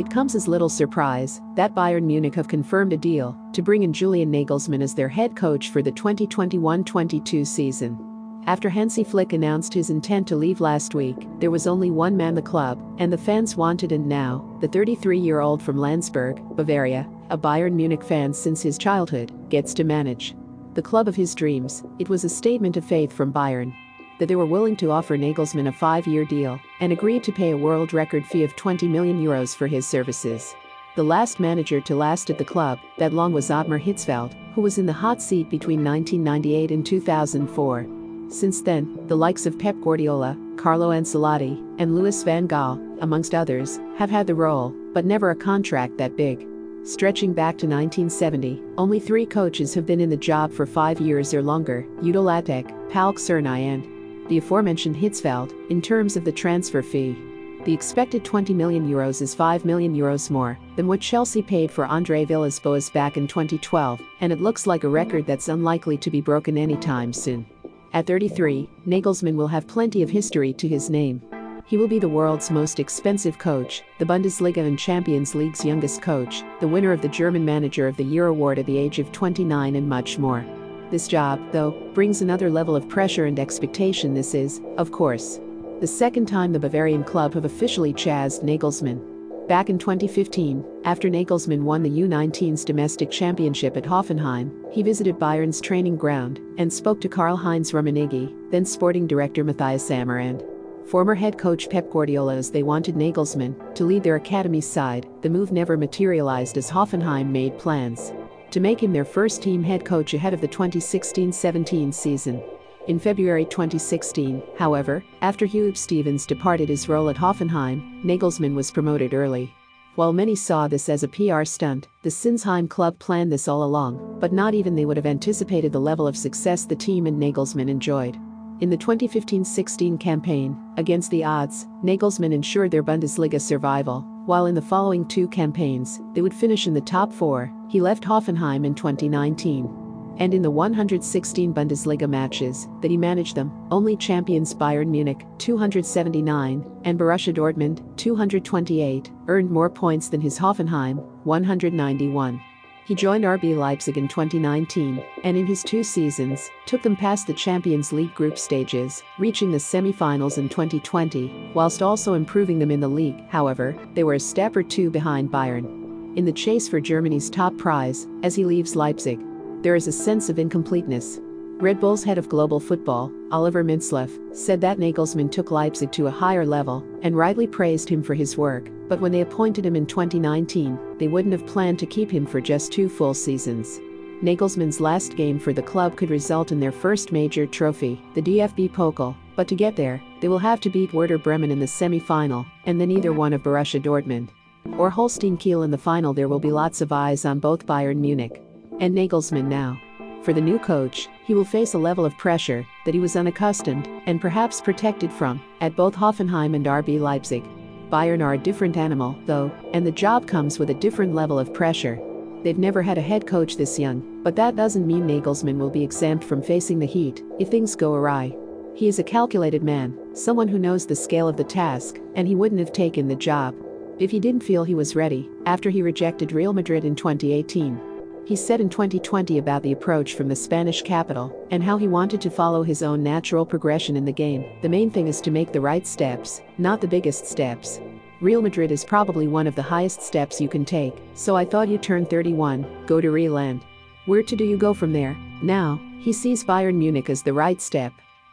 it comes as little surprise that Bayern Munich have confirmed a deal to bring in Julian Nagelsmann as their head coach for the 2021 22 season. After Hansi Flick announced his intent to leave last week, there was only one man the club, and the fans wanted and now, the 33-year-old from Landsberg, Bavaria, a Bayern Munich fan since his childhood, gets to manage. The club of his dreams, it was a statement of faith from Bayern. That they were willing to offer Nagelsmann a five-year deal and agreed to pay a world record fee of 20 million euros for his services. The last manager to last at the club that long was Ottmar Hitzfeld, who was in the hot seat between 1998 and 2004. Since then, the likes of Pep Guardiola, Carlo Ancelotti, and Louis van Gaal, amongst others, have had the role, but never a contract that big. Stretching back to 1970, only three coaches have been in the job for five years or longer Udo Lattek, Pál Csernai, and the aforementioned Hitzfeld, in terms of the transfer fee. The expected 20 million euros is 5 million euros more than what Chelsea paid for Andre Villas-Boas back in 2012, and it looks like a record that's unlikely to be broken anytime soon. At 33, Nagelsmann will have plenty of history to his name. He will be the world's most expensive coach, the Bundesliga and Champions League's youngest coach, the winner of the German Manager of the Year award at the age of 29 and much more. This job, though, brings another level of pressure and expectation this is, of course, the second time the Bavarian club have officially chased Nagelsmann. Back in 2015, after Nagelsmann won the U19's domestic championship at Hoffenheim, he visited Bayern's training ground and spoke to Karl-Heinz Rummenigge, then sporting director Matthias Sammer and former head coach Pep Guardiola as they wanted Nagelsmann to lead their academy side. The move never materialized as Hoffenheim made plans to make him their first team head coach ahead of the 2016-17 season. In February 2016, however, after Huub Stevens departed his role at Hoffenheim, Nagelsmann was promoted early. While many saw this as a PR stunt, the Sinsheim club planned this all along, but not even they would have anticipated the level of success the team and Nagelsmann enjoyed. In the 2015-16 campaign, against the odds, Nagelsmann ensured their Bundesliga survival, while in the following two campaigns, they would finish in the top four. He left Hoffenheim in 2019 and in the 116 Bundesliga matches that he managed them, only champions Bayern Munich, 279, and Borussia Dortmund, 228, earned more points than his Hoffenheim, 191. He joined RB Leipzig in 2019, and in his two seasons, took them past the Champions League group stages, reaching the semi-finals in 2020, whilst also improving them in the league. However, they were a step or two behind Bayern. In the chase for Germany's top prize, as he leaves Leipzig, there is a sense of incompleteness. Red Bull's head of global football, Oliver Mintzlaff, said that Nagelsmann took Leipzig to a higher level and rightly praised him for his work, but when they appointed him in 2019, they wouldn't have planned to keep him for just two full seasons. Nagelsmann's last game for the club could result in their first major trophy, the DFB Pokal, but to get there, they will have to beat Werder Bremen in the semi-final, and then either one of Borussia Dortmund or Holstein Kiel in the final there will be lots of eyes on both Bayern Munich and Nagelsmann now. For the new coach, he will face a level of pressure that he was unaccustomed and perhaps protected from at both Hoffenheim and RB Leipzig. Bayern are a different animal, though, and the job comes with a different level of pressure. They've never had a head coach this young, but that doesn't mean Nagelsmann will be exempt from facing the heat if things go awry. He is a calculated man, someone who knows the scale of the task, and he wouldn't have taken the job if he didn't feel he was ready after he rejected Real Madrid in 2018. He said in 2020 about the approach from the Spanish capital and how he wanted to follow his own natural progression in the game. The main thing is to make the right steps, not the biggest steps. Real Madrid is probably one of the highest steps you can take, so I thought you turn 31, go to Real and where to do you go from there? Now, he sees Bayern Munich as the right step,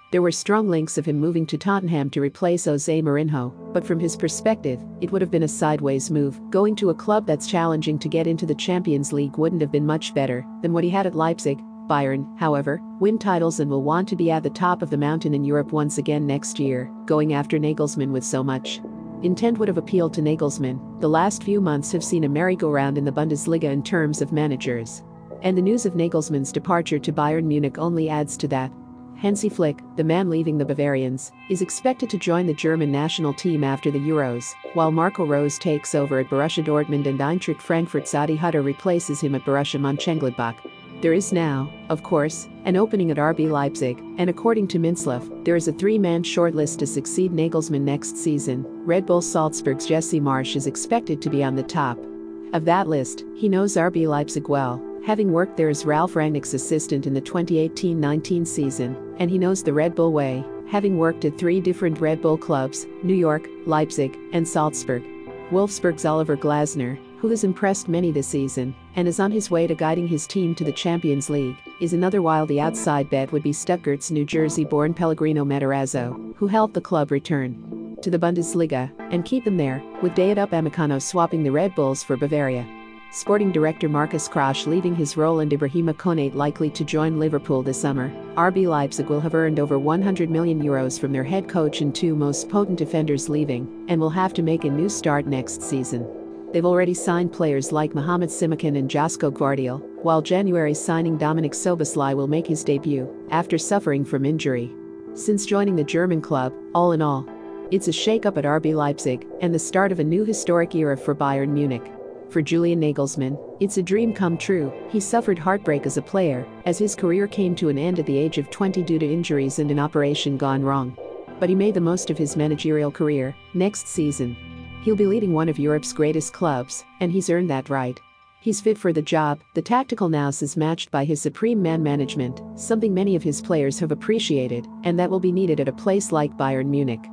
there were strong links of him moving to Tottenham to replace Jose Mourinho, but from his perspective, it would have been a sideways move. Going to a club that's challenging to get into the Champions League wouldn't have been much better than what he had at Leipzig. Bayern, however, win titles and will want to be at the top of the mountain in Europe once again next year, going after Nagelsmann with so much. Intent would have appealed to Nagelsmann. The last few months have seen a merry-go-round in the Bundesliga in terms of managers. And the news of Nagelsmann's departure to Bayern Munich only adds to that. Hansi Flick, the man leaving the Bavarians, is expected to join the German national team after the Euros, while Marco Rose takes over at Borussia Dortmund and Eintracht Frankfurt's Adi Hutter replaces him at Borussia Mönchengladbach. There is now, of course, an opening at RB Leipzig, and according to Mintzlaff, there is a three man shortlist to succeed Nagelsmann next season. Red Bull Salzburg's Jesse Marsch is expected to be on the top. Of that list, he knows RB Leipzig well, having worked there as Ralf Rangnick's assistant in the 2018 19 season, and he knows the Red Bull way, having worked at three different Red Bull clubs New York, Leipzig, and Salzburg. Wolfsburg's Oliver Glasner, who has impressed many this season and is on his way to guiding his team to the Champions League, is another while the outside bet would be Stuttgart's New Jersey-born Pellegrino Matarazzo, who helped the club return to the Bundesliga and keep them there, with Dayot Upamecano swapping the Red Bulls for Bavaria. Sporting director Markus Krösche leaving his role and Ibrahima Konate likely to join Liverpool this summer, RB Leipzig will have earned over 100 million euros from their head coach and two most potent defenders leaving, and will have to make a new start next season. They've already signed players like Mohamed Simakan and Josko Gvardiol, while January's signing Dominic Szoboszlai will make his debut after suffering from injury. Since joining the German club, all in all, it's a shake-up at RB Leipzig and the start of a new historic era for Bayern Munich. For Julian Nagelsmann, it's a dream come true. He suffered heartbreak as a player, as his career came to an end at the age of 20 due to injuries and an operation gone wrong. But he made the most of his managerial career next season. He'll be leading one of Europe's greatest clubs, and he's earned that right. He's fit for the job, the tactical nous is matched by his supreme man management, something many of his players have appreciated, and that will be needed at a place like Bayern Munich.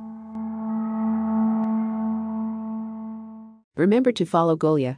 Remember to follow Golia